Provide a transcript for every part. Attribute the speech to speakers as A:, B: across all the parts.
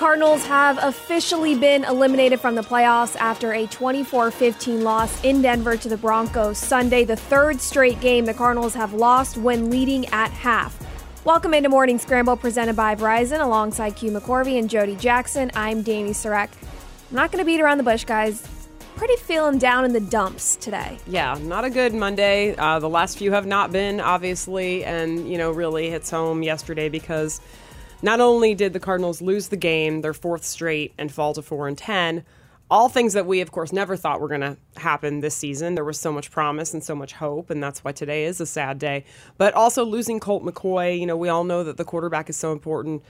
A: Cardinals have officially been eliminated from the playoffs after a 24 15 loss in Denver to the Broncos Sunday, the third straight game the Cardinals have lost when leading at half. Welcome into Morning Scramble presented by Verizon alongside Q McCorvey and Jody Jackson. I'm Dani Sureck. I'm not going to beat around the bush, guys. Pretty feeling down in the dumps today.
B: Yeah, not a good Monday. Uh, the last few have not been, obviously, and, you know, really hits home yesterday because not only did the Cardinals lose the game, their fourth straight, and fall to 4 and 10, all things that we, of course, never thought were going to happen this season. There was so much promise and so much hope, and that's why today is a sad day. But also losing Colt McCoy, you know, we all know that the quarterback is so important.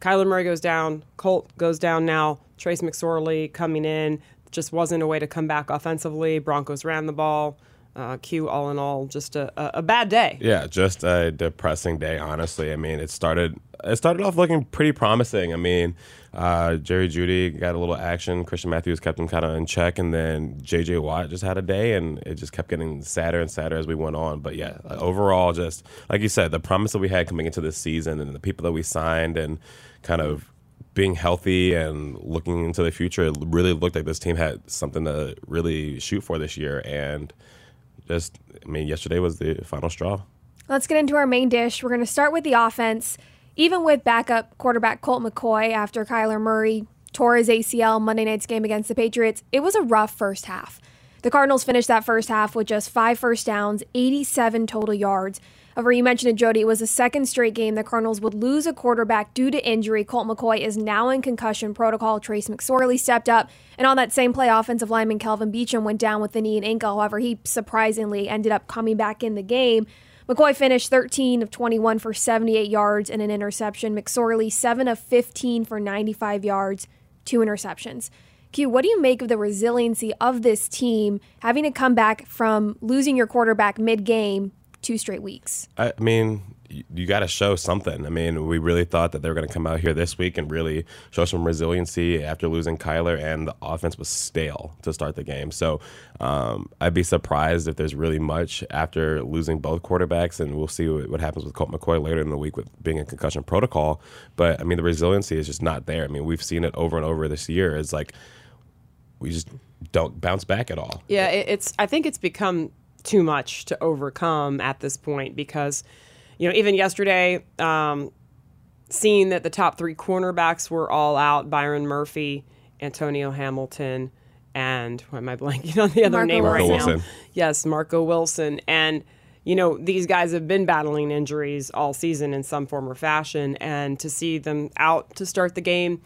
B: Kyler Murray goes down, Colt goes down now, Trace McSorley coming in. Just wasn't a way to come back offensively. Broncos ran the ball. Uh, Q, all in all, just a, a bad day.
C: Yeah, just a depressing day. Honestly, I mean, it started it started off looking pretty promising. I mean, uh, Jerry Jeudy got a little action. Christian Matthews kept him kind of in check, and then J.J. Watt just had a day, and it just kept getting sadder and sadder as we went on. But yeah, overall, just like you said, the promise that we had coming into this season, and the people that we signed, and kind of being healthy and looking into the future, it really looked like this team had something to really shoot for this year, and just, I mean, yesterday was the final straw.
A: Let's get into our main dish. We're going to start with the offense. Even with backup quarterback Colt McCoy after Kyler Murray tore his ACL Monday night's game against the Patriots, it was a rough first half. The Cardinals finished that first half with just five first downs, 87 total yards. However, you mentioned it, Jody, it was the second straight game the Cardinals would lose a quarterback due to injury. Colt McCoy is now in concussion protocol. Trace McSorley stepped up, and on that same play, offensive lineman Kelvin Beachum went down with the knee and ankle. However, he surprisingly ended up coming back in the game. McCoy finished 13 of 21 for 78 yards and an interception. McSorley, 7 of 15 for 95 yards, two interceptions. Q, what do you make of the resiliency of this team having to come back from losing your quarterback mid game two straight weeks.
C: I mean, you, got to show something. I mean, we really thought that they were going to come out here this week and really show some resiliency after losing Kyler, and the offense was stale to start the game. So um, I'd be surprised if there's really much after losing both quarterbacks, and we'll see what, what happens with Colt McCoy later in the week with being in concussion protocol. But I mean, the resiliency is just not there. I mean, we've seen it over and over this year. It's like we just don't bounce back at all.
B: Yeah, it's. I think it's become too much to overcome at this point because, you know, even yesterday, um, seeing that the top three cornerbacks were all out Byron Murphy, Antonio Hamilton, and why am I blanking on the other
A: Marco
B: name
A: Wilson.
B: right
C: Wilson.
B: now? Yes, Marco Wilson. And, you know, these guys have been battling injuries all season in some form or fashion. And to see them out to start the game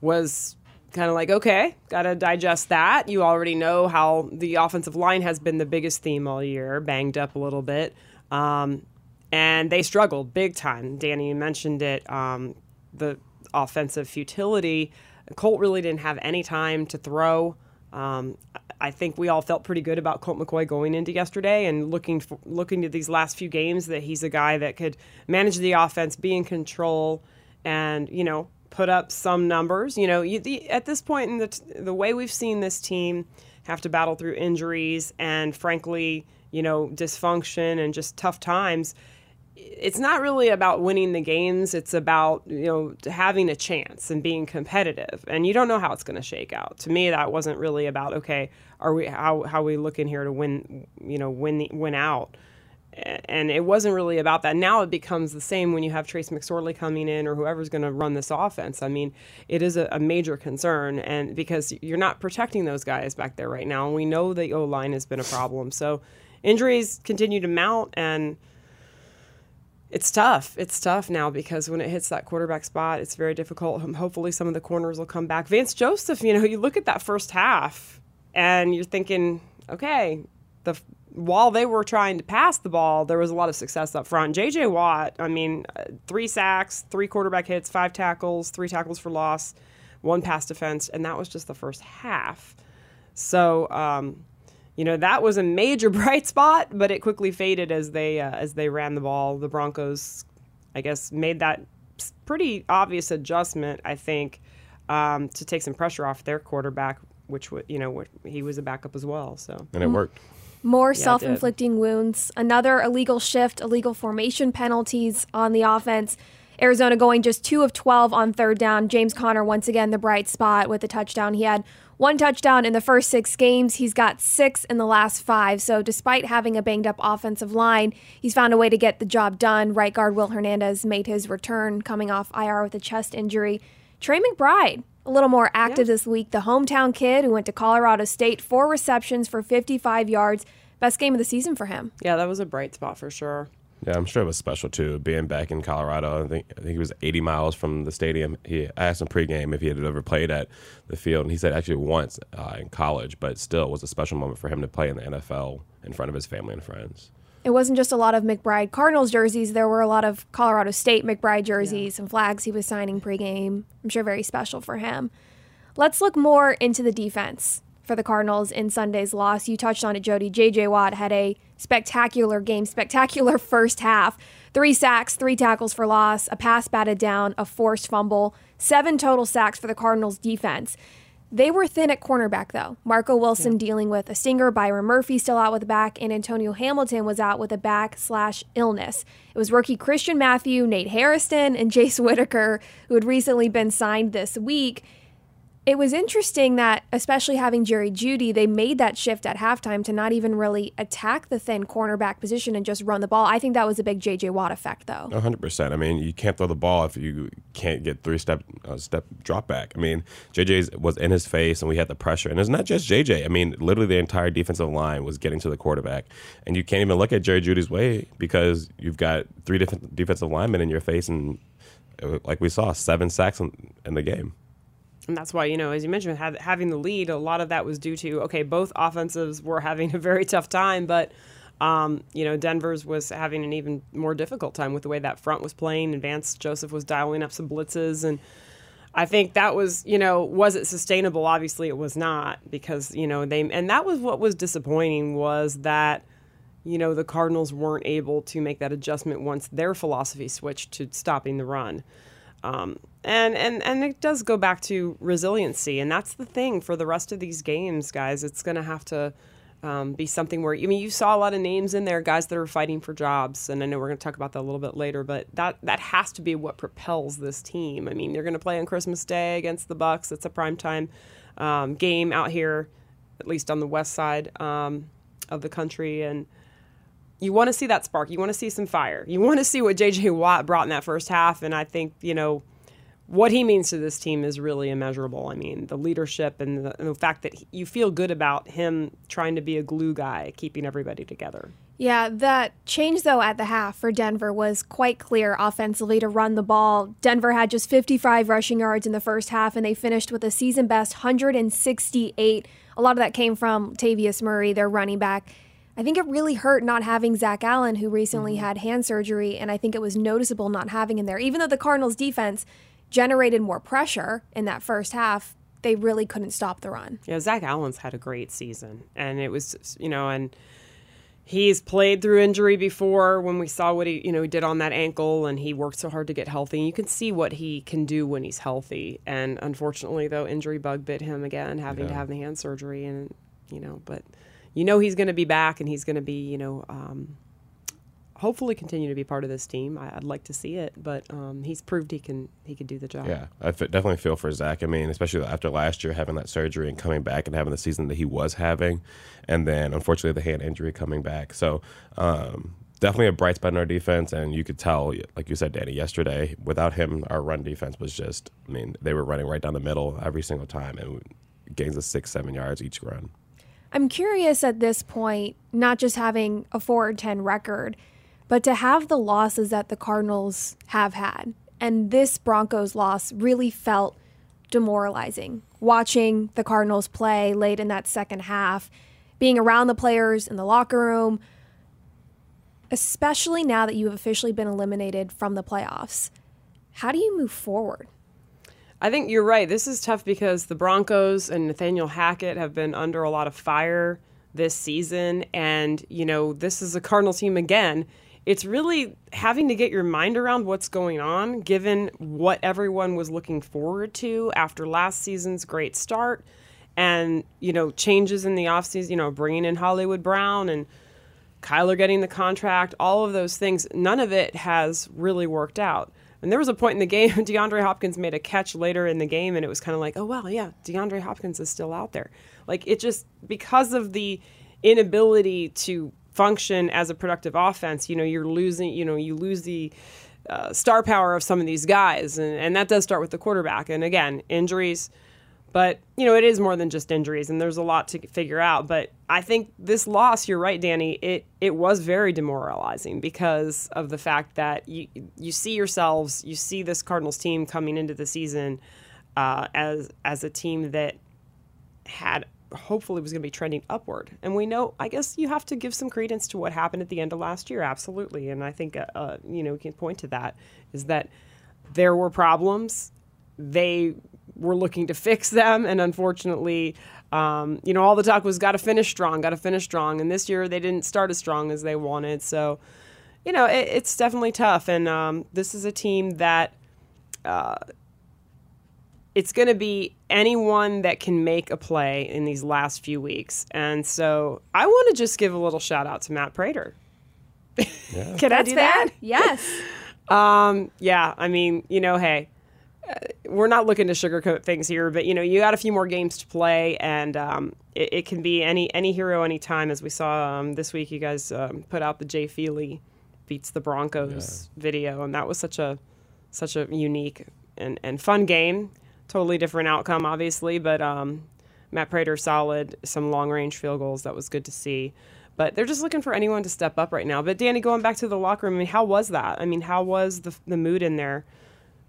B: was kind of like, okay, got to digest that. You already know how the offensive line has been the biggest theme all year, banged up a little bit. Um, and they struggled big time. Danny, mentioned it. Um, the offensive futility. Colt really didn't have any time to throw. Um, I think we all felt pretty good about Colt McCoy going into yesterday and looking for, looking to these last few games that he's a guy that could manage the offense, be in control, and you know put up some numbers. You know, you, the, at this point in the the way we've seen this team have to battle through injuries and frankly, you know, dysfunction and just tough times. It's not really about winning the games. It's about you know having a chance and being competitive. And you don't know how it's going to shake out. To me, that wasn't really about okay, are we how how we looking here to win you know win the, win out and it wasn't really about that. Now it becomes the same when you have Trace McSorley coming in or whoever's going to run this offense. I mean, it is a, a, major concern, and because you're not protecting those guys back there right now, and we know the O line has been a problem. So injuries continue to mount, and it's tough. It's tough now because when it hits that quarterback spot, it's very difficult. Hopefully, some of the corners will come back. Vance Joseph, you know, you look at that first half, and you're thinking, okay, the while they were trying to pass the ball, there was a lot of success up front. J.J. Watt, I mean, uh, three sacks, three quarterback hits, five tackles, three tackles for loss, one pass defense, and that was just the first half. So, um, you know, that was a major bright spot, but it quickly faded as they uh, as they ran the ball. The Broncos, I guess, made that pretty obvious adjustment. I think um, to take some pressure off their quarterback, which you know he was a backup as well. So
C: and it worked.
A: More yeah, self inflicting wounds, another illegal shift, illegal formation penalties on the offense. Arizona going just 2 of 12 on third down. James Conner, once again, the bright spot with the touchdown. He had one touchdown in the first six games. He's got six in the last five. So, despite having a banged up offensive line, he's found a way to get the job done. Right guard Will Hernandez made his return coming off IR with a chest injury. Trey McBride, a little more active yeah. this week. The hometown kid who went to Colorado State, four receptions for 55 yards. Best game of the season for him.
B: Yeah, that was a bright spot for sure.
C: Yeah, I'm sure it was special too, being back in Colorado. I think I think he was 80 miles from the stadium. He I asked him pregame if he had ever played at the field, and he said actually once uh, in college, but still it was a special moment for him to play in the NFL in front of his family and friends.
A: It wasn't just a lot of McBride Cardinals jerseys. There were a lot of Colorado State McBride jerseys yeah. and flags he was signing pregame. I'm sure very special for him. Let's look more into the defense for the Cardinals in Sunday's loss. You touched on it, Jody. J.J. Watt had a spectacular game, spectacular first half. Three sacks, three tackles for loss, a pass batted down, a forced fumble, seven total sacks for the Cardinals defense. They were thin at cornerback, though. Marco Wilson yeah. dealing with a stinger, Byron Murphy still out with a back, and Antonio Hamilton was out with a back slash illness. It was rookie Christian Matthew, Nate Hairston, and Jace Whittaker, who had recently been signed this week it was interesting that, especially having Jerry Jeudy, they made that shift at halftime to not even really attack the thin cornerback position and just run the ball. I think that was a big J.J. Watt effect, though.
C: 100%. I mean, you can't throw the ball if you can't get three step uh, step drop back. I mean, J.J. was in his face and we had the pressure. And it's not just J.J. I mean, literally the entire defensive line was getting to the quarterback. And you can't even look at Jerry Jeudy's way because you've got three different defensive linemen in your face. And uh, like we saw, seven sacks in, in the game.
B: And that's why, you know, as you mentioned, having the lead, a lot of that was due to, okay, both offensives were having a very tough time, but, um, you know, Denver's was having an even more difficult time with the way that front was playing. Advanced Joseph was dialing up some blitzes. And I think that was, you know, was it sustainable? Obviously, it was not because, you know, they, and that was what was disappointing was that, you know, the Cardinals weren't able to make that adjustment once their philosophy switched to stopping the run. Um, and and and it does go back to resiliency, and that's the thing for the rest of these games, guys. It's going to have to um, be something where I mean, you saw a lot of names in there, guys that are fighting for jobs, and I know we're going to talk about that a little bit later. But that that has to be what propels this team. I mean, they're going to play on Christmas Day against the Bucks. It's a prime time um, game out here, at least on the west side um, of the country, and you want to see that spark. You want to see some fire. You want to see what J.J. Watt brought in that first half. And I think, you know, what he means to this team is really immeasurable. I mean, the leadership and the, and the fact that he, you feel good about him trying to be a glue guy, keeping everybody together.
A: Yeah, that change, though, at the half for Denver was quite clear offensively to run the ball. Denver had just 55 rushing yards in the first half, and they finished with a season best 168. A lot of that came from Tavius Murray, their running back. I think it really hurt not having Zach Allen, who recently mm-hmm. had hand surgery, and I think it was noticeable not having him there. Even though the Cardinals' defense generated more pressure in that first half, they really couldn't stop the run.
B: Yeah, Zach Allen's had a great season, and it was you know, and he's played through injury before. When we saw what he you know he did on that ankle, and he worked so hard to get healthy, and you can see what he can do when he's healthy. And unfortunately, though, injury bug bit him again, having yeah. to have the hand surgery, and you know, but you know he's going to be back and he's going to be, you know, um, hopefully continue to be part of this team. I, would like to see it, but um, he's proved he can he can do the job.
C: Yeah, I f- definitely feel for Zach. I mean, especially after last year having that surgery and coming back and having the season that he was having, and then unfortunately the hand injury coming back. So. Um, definitely a bright spot in our defense, and you could tell, like you said, Danny, yesterday, without him, our run defense was just, I mean, they were running right down the middle every single time, and gains of six, seven yards each run.
A: I'm curious at this point, not just having a 4 10 record, but to have the losses that the Cardinals have had. And this Broncos loss really felt demoralizing. Watching the Cardinals play late in that second half, being around the players in the locker room, especially now that you have officially been eliminated from the playoffs. How do you move forward?
B: I think you're right. This is tough because the Broncos and Nathaniel Hackett have been under a lot of fire this season. And, you know, this is a Cardinal team again. It's really having to get your mind around what's going on, given what everyone was looking forward to after last season's great start and, you know, changes in the offseason, you know, bringing in Hollywood Brown and Kyler getting the contract, all of those things. None of it has really worked out. And there was a point in the game DeAndre Hopkins made a catch later in the game, and it was kind of like, oh well, yeah, DeAndre Hopkins is still out there. Like it just because of the inability to function as a productive offense, you know, you're losing. You know, you lose the uh, star power of some of these guys, and, and that does start with the quarterback. And again, injuries. But, you know, it is more than just injuries, and there's a lot to figure out. But I think this loss, you're right, Danny, it, it was very demoralizing because of the fact that you, you see yourselves, you see this Cardinals team coming into the season uh, as, as a team that had hopefully was going to be trending upward. And we know, I guess you have to give some credence to what happened at the end of last year, absolutely. And I think, uh, uh you know, we can point to that is that there were problems. They were looking to fix them, and unfortunately, um, you know, all the talk was got to finish strong, got to finish strong, and this year they didn't start as strong as they wanted. So, you know, it, it's definitely tough, and um, this is a team that. Uh, it's going to be anyone that can make a play in these last few weeks. And so I want to just give a little shout out to Matt Prater.
A: Yeah. can I do fair. that? Yes.
B: um, yeah. I mean, you know, hey, we're not looking to sugarcoat things here, but you know, you got a few more games to play, and um, it, it, can be any any hero anytime. As we saw um, this week, you guys um, put out the Jay Feely beats the Broncos yeah. video, and that was such a such a unique and, and fun game. Totally different outcome, obviously, but um, Matt Prater solid, some long range field goals. That was good to see. But they're just looking for anyone to step up right now. But Danny, going back to the locker room, I mean, how was that? I mean, how was the the mood in there?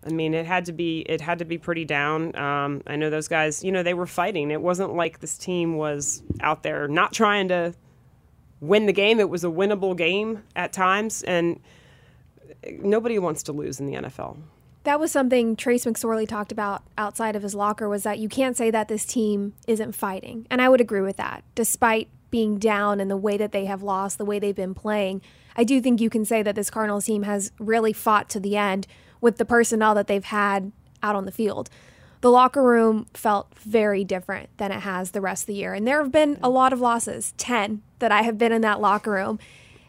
B: I mean, it had to be it had to be pretty down. Um, I know those guys. You know, they were fighting. It wasn't like this team was out there not trying to win the game. It was a winnable game at times, and nobody wants to lose in the NFL.
A: That was something Trace McSorley talked about outside of his locker was that you can't say that this team isn't fighting. And I would agree with that. Despite being down and the way that they have lost, the way they've been playing, I do think you can say that this Cardinals team has really fought to the end with the personnel that they've had out on the field. The locker room felt very different than it has the rest of the year. And there have been a lot of losses, 10 that I have been in that locker room.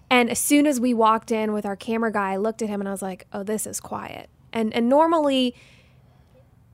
A: And as soon as we walked in with our camera guy, I looked at him and I was like, "Oh, this is quiet." And and normally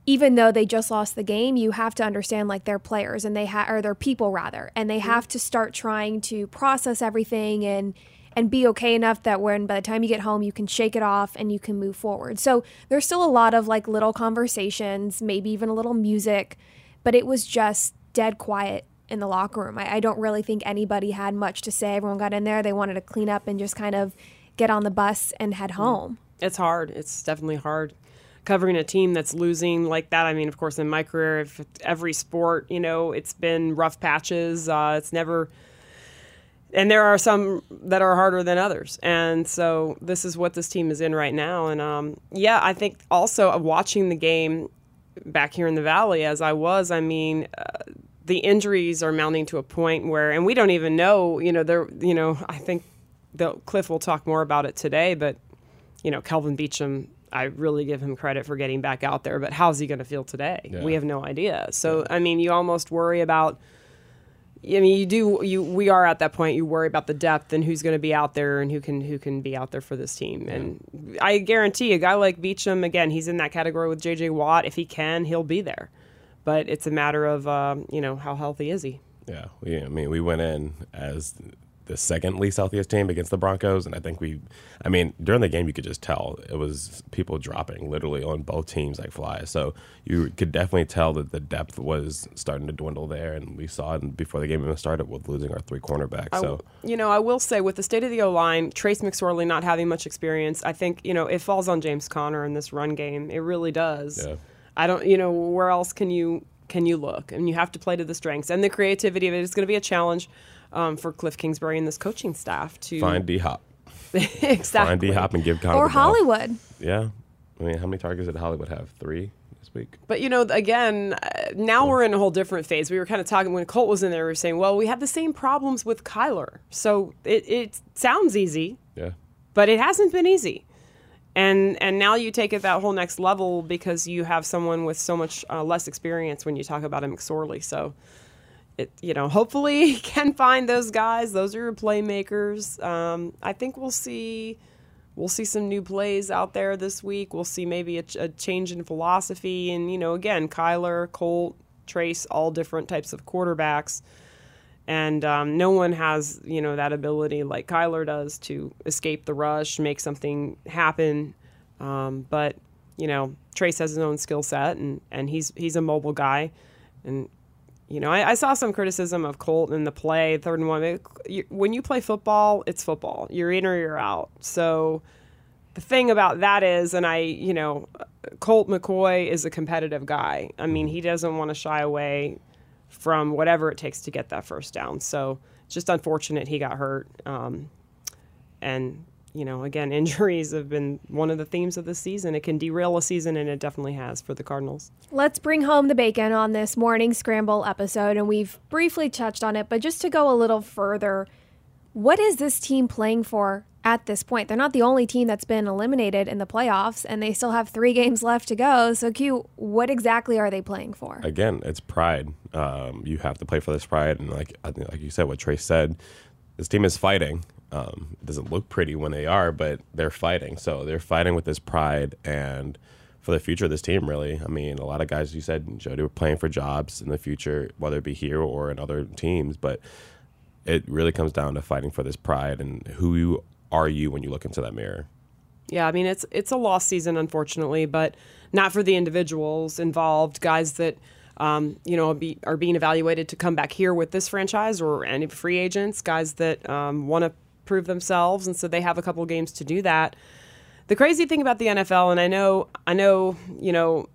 A: even though they just lost the game, you have to understand like they're players and they have or they're people rather, and they mm-hmm. have to start trying to process everything and and be okay enough that when by the time you get home you can shake it off and you can move forward. So there's still a lot of like little conversations, maybe even a little music, but it was just dead quiet in the locker room. I, I don't really think anybody had much to say. Everyone got in there, they wanted to clean up and just kind of get on the bus and head mm. home.
B: It's hard. It's definitely hard covering a team that's losing like that. I mean, of course, in my career, every sport, you know, it's been rough patches. Uh, it's never and there are some that are harder than others. And so this is what this team is in right now. And um, yeah, I think also watching the game back here in the valley as I was, I mean, uh, the injuries are mounting to a point where, and we don't even know, you know, there, you know, I think Cliff will talk more about it today, but you know, Kelvin Beachum. I really give him credit for getting back out there, but how's he going to feel today? Yeah. We have no idea. So, yeah. I mean, you almost worry about I mean, you do. You we are at that point. You worry about the depth and who's going to be out there and who can who can be out there for this team. And I guarantee a guy like Beachum, again, he's in that category with J.J. Watt. If he can, he'll be there. But it's a matter of um, you know how healthy is he.
C: Yeah, we, I mean, we went in as the second least healthiest team against the Broncos, and I think we, I mean, during the game you could just tell it was people dropping literally on both teams like flies. So you could definitely tell that the depth was starting to dwindle there, and we saw it before the game even started with losing our three cornerbacks. So
B: you know, I will say with the state of the O line, Trace McSorley not having much experience, I think you know it falls on James Conner in this run game. It really does. Yeah. I don't, you know, where else can you can you look? And you have to play to the strengths and the creativity of it is going to be a challenge um, for Cliff Kingsbury and this coaching staff to
C: find D Hop.
B: exactly.
C: Find D Hop and give Conner
A: or Hollywood.
C: Yeah, I mean, how many targets did Hollywood have? Three this week.
B: But you know, again, uh, now yeah. we're in a whole different phase. We were kind of talking when Colt was in there. We were saying, well, we have the same problems with Kyler, so it, it sounds easy.
C: Yeah.
B: But it hasn't been easy. And, and now you take it that whole next level because you have someone with so much uh, less experience when you talk about a McSorley. So it, you know, hopefully can find those guys. Those are your playmakers. Um, I think we'll see we'll see some new plays out there this week. We'll see maybe a, a change in philosophy. And, you know, again, Kyler, Colt, Trace, all different types of quarterbacks. And um, no one has, you know, that ability like Kyler does to escape the rush, make something happen. Um, but, you know, Trace has his own skill set and, and he's he's a mobile guy. And you know, I, I, saw some criticism of Colt in the play, third and one. When you play football, it's football. You're in or you're out. So the thing about that is, and I, you know, Colt McCoy is a competitive guy. I mean, he doesn't want to shy away from whatever it takes to get that first down. So it's just unfortunate he got hurt. Um, and you know, again, injuries have been one of the themes of the season. It can derail a season, and it definitely has for the Cardinals.
A: Let's bring home the bacon on this morning scramble episode, and we've briefly touched on it, but just to go a little further, what is this team playing for at this point? They're not the only team that's been eliminated in the playoffs, and they still have three games left to go. So, Q, what exactly are they playing for?
C: Again, it's pride. Um, you have to play for this pride, and like like you said, what Trace said, this team is fighting um, it doesn't look pretty when they are, but they're fighting. So they're fighting with this pride and for the future of this team, really. I mean, a lot of guys, you said, Jody, were playing for jobs in the future, whether it be here or in other teams. But it really comes down to fighting for this pride and who are you when you look into that mirror.
B: Yeah, I mean it's it's a lost season, unfortunately, but not for the individuals involved, guys that um, you know, be, are being evaluated to come back here with this franchise or any free agents, guys that um, want to prove themselves, and so they have a couple games to do that. The crazy thing about the NFL, and I know, I know, you know,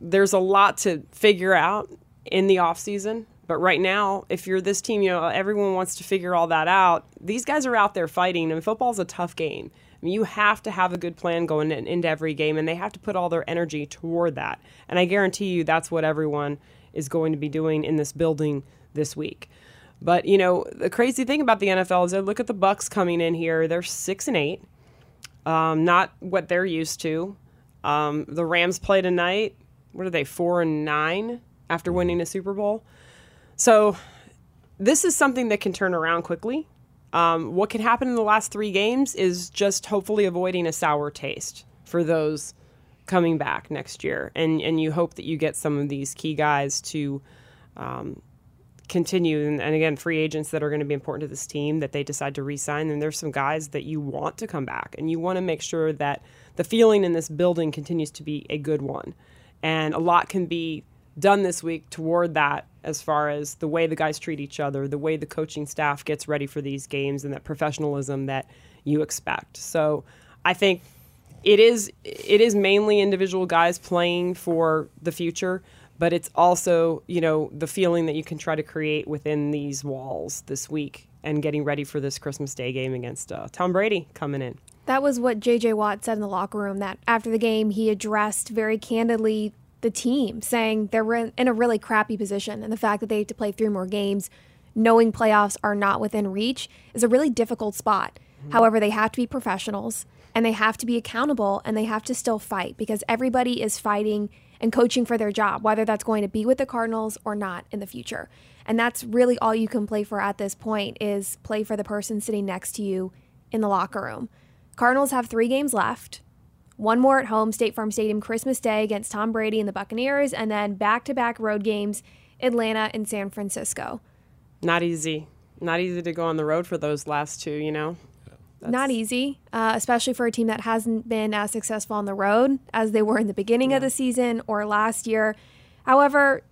B: there's a lot to figure out in the off season. But right now, if you're this team, you know, everyone wants to figure all that out. These guys are out there fighting, and football's a tough game. I mean, you have to have a good plan going in, into every game, and they have to put all their energy toward that. And I guarantee you that's what everyone is going to be doing in this building this week. But you know, the crazy thing about the NFL is I look at the Bucks coming in here. They're six and eight, um, not what they're used to. Um, the Rams play tonight. What are they? Four and nine after winning a Super Bowl. So this is something that can turn around quickly. Um, what can happen in the last three games is just hopefully avoiding a sour taste for those coming back next year, and and you hope that you get some of these key guys to um, continue and, and, again free agents that are going to be important to this team that they decide to re-sign and there's some guys that you want to come back and you want to make sure that the feeling in this building continues to be a good one. And a lot can be done this week toward that as far as the way the guys treat each other the way the coaching staff gets ready for these games and that professionalism that you expect. So i think it is it is mainly individual guys playing for the future but it's also you know the feeling that you can try to create within these walls this week and getting ready for this Christmas Day game against uh, Tom Brady coming in.
A: That was what J.J. Watt said in the locker room. That after the game, he addressed very candidly the team, saying they're in a really crappy position, and the fact that they have to play three more games, knowing playoffs are not within reach, is a really difficult spot. Mm-hmm. However, they have to be professionals and they have to be accountable and they have to still fight because everybody is fighting and coaching for their job, whether that's going to be with the Cardinals or not in the future. And that's really all you can play for at this point is play for the person sitting next to you in the locker room. Cardinals have 3 games left. One more at home, State Farm Stadium Christmas Day against Tom Brady and the Buccaneers and then back-to-back road games Atlanta and San Francisco.
B: Not easy. Not easy to go on the road for those last two, you know.
A: That's... Not easy, uh, especially for a team that hasn't been as successful on the road as they were in the beginning yeah. of the season or last year. However,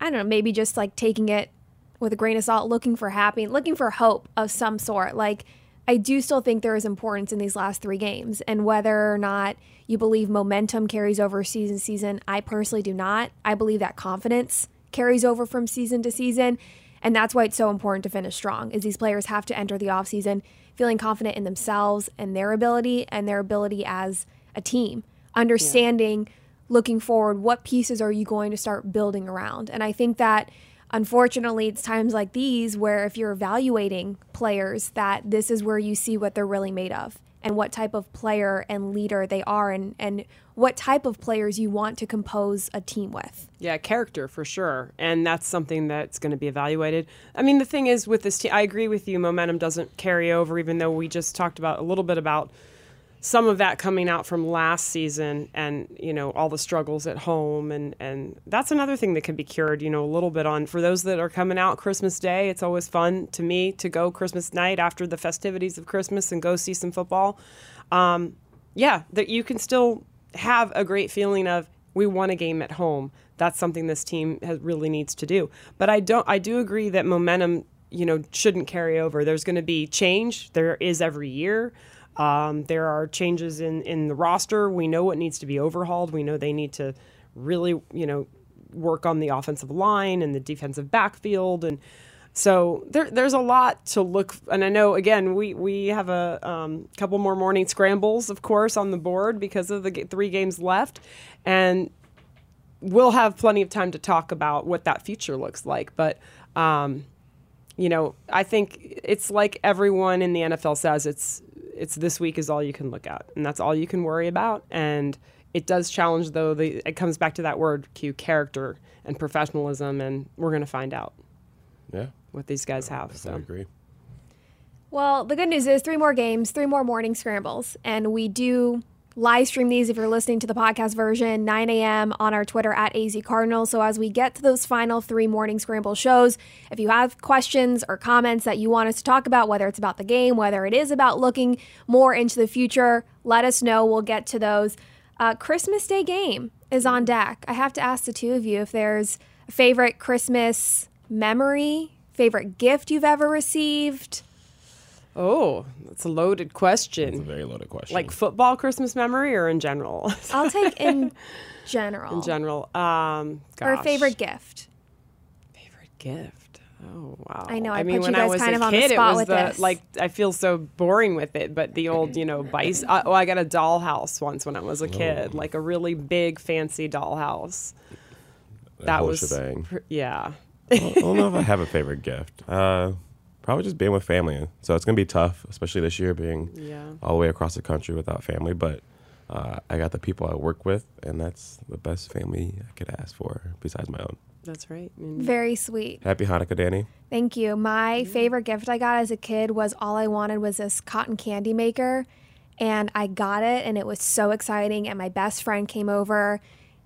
A: I don't know, maybe just like taking it with a grain of salt, looking for happy, looking for hope of some sort. Like, I do still think there is importance in these last three games, and whether or not you believe momentum carries over season to season, I personally do not. I believe that confidence carries over from season to season, and that's why it's so important to finish strong. Is these players have to enter the offseason feeling confident in themselves and their ability and their ability as a team, understanding yeah. looking forward what pieces are you going to start building around. And I think that unfortunately it's times like these where if you're evaluating players that this is where you see what they're really made of and what type of player and leader they are and, and what type of players you want to compose a team with.
B: Yeah, character for sure. And that's something that's going to be evaluated. I mean, the thing is with this team, I agree with you, momentum doesn't carry over, even though we just talked about a little bit about some of that coming out from last season and you know all the struggles at home and and that's another thing that can be cured you know a little bit on for those that are coming out christmas day it's always fun to me to go christmas night after the festivities of christmas and go see some football. Um, yeah that you can still have a great feeling of we won a game at home. That's something this team has, really needs to do. But i don't i do agree that momentum you know shouldn't carry over there's going to be change there is every year um, there are changes in, in the roster. We know what needs to be overhauled. We know they need to really, you know, work on the offensive line and the defensive backfield. And so there, there's a lot to look. And I know, again, we, we have a um, couple more morning scrambles, of course, on the board because of the three games left. And we'll have plenty of time to talk about what that future looks like. But, um, you know, I think it's like everyone in the NFL says it's it's this week is all you can look at, and that's all you can worry about. And it does challenge, though. The, it comes back to that word Q character and professionalism, and we're going to find out.
C: Yeah,
B: what these guys have.
C: I so. agree.
A: Well, the good news is three more games, three more morning scrambles, and we do live stream these if you're listening to the podcast version 9 a.m on our twitter at az cardinals so as we get to those final three morning scramble shows if you have questions or comments that you want us to talk about whether it's about the game whether it is about looking more into the future let us know. We'll get to those. Uh, christmas day game is on deck. I have to ask the two of you if there's a favorite christmas memory favorite gift you've ever received
B: Oh, that's a loaded question.
C: It's a very loaded question.
B: Like football Christmas memory or in general?
A: I'll take in general.
B: In general. Um,
A: or favorite gift.
B: Favorite gift. Oh wow!
A: I know. I,
B: I
A: mean,
B: when
A: I
B: was
A: kind
B: a
A: of on
B: kid,
A: the spot
B: it was
A: with
B: the
A: this.
B: like. I feel so boring with it, but the old, you know, bice. Uh, oh, I got a dollhouse once when I was a kid, oh. like a really big, fancy dollhouse.
C: That was shebang.
B: Pr- yeah.
C: I don't know if I have a favorite gift. Uh, probably just being with family. So it's gonna be tough, especially this year being
B: yeah.
C: all the way across the country without family. But uh, I got the people I work with, and that's the best family I could ask for besides my own.
B: That's right.
A: And Very sweet.
C: Happy Hanukkah, Danny.
A: Thank you. My mm-hmm. favorite gift I got as a kid was all I wanted was this cotton candy maker. And I got it, and it was so exciting. And my best friend came over,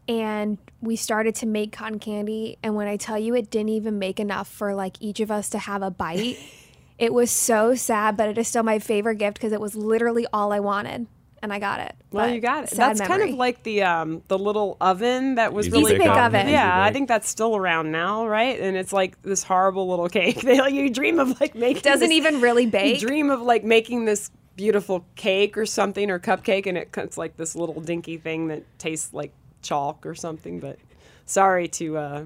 A: and we started to make cotton candy and when i tell you it didn't even make enough for like each of us to have a bite it was so sad but it is still my favorite gift because it was literally all i wanted and I got it.
B: Well, you got it. That's
A: memory.
B: kind of like the um, the little oven that was
C: Easy
B: really
A: bake oven.
B: Yeah, I think that's still around now, right? And it's like this horrible little cake. They like you dream of like making.
A: It doesn't
B: this,
A: even really bake.
B: You dream of like making this beautiful cake or something or cupcake, and it, it's like this little dinky thing that tastes like chalk or something. But sorry to uh,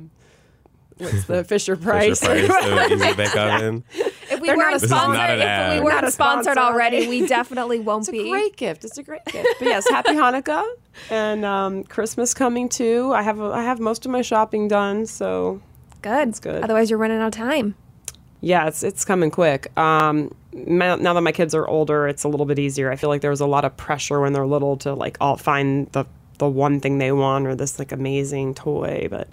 B: what's the Fisher Price?
C: Fisher Price, the easy bake oven.
A: If we weren't sponsored, if we weren't sponsored already, we definitely won't be.
B: It's a great gift. It's a great gift. But yes, happy Hanukkah and um, Christmas coming too. I have a, I have most of my shopping done, so
A: good.
B: It's good.
A: Otherwise, you're running out of time.
B: Yeah, it's it's coming quick. Um, now that my kids are older, it's a little bit easier. I feel like there was a lot of pressure when they're little to like all find the the one thing they want or this like amazing toy, but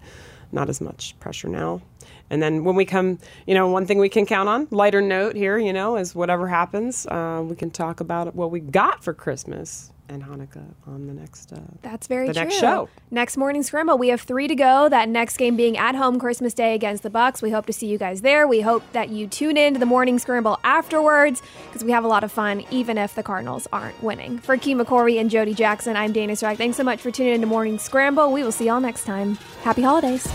B: not as much pressure now. And then when we come, you know, one thing we can count on, lighter note here, you know, is whatever happens, uh, we can talk about what we got for Christmas and Hanukkah on the next. Uh,
A: That's very
B: the
A: true.
B: next show.
A: Next morning scramble, we have three to go. That next game being at home Christmas Day against the Bucks. We hope to see you guys there. We hope that you tune in to the morning scramble afterwards because we have a lot of fun, even if the Cardinals aren't winning. For Q McCorvey and Jody Jackson, I'm Dana Strack. Thanks so much for tuning in to Morning Scramble. We will see y'all next time. Happy holidays.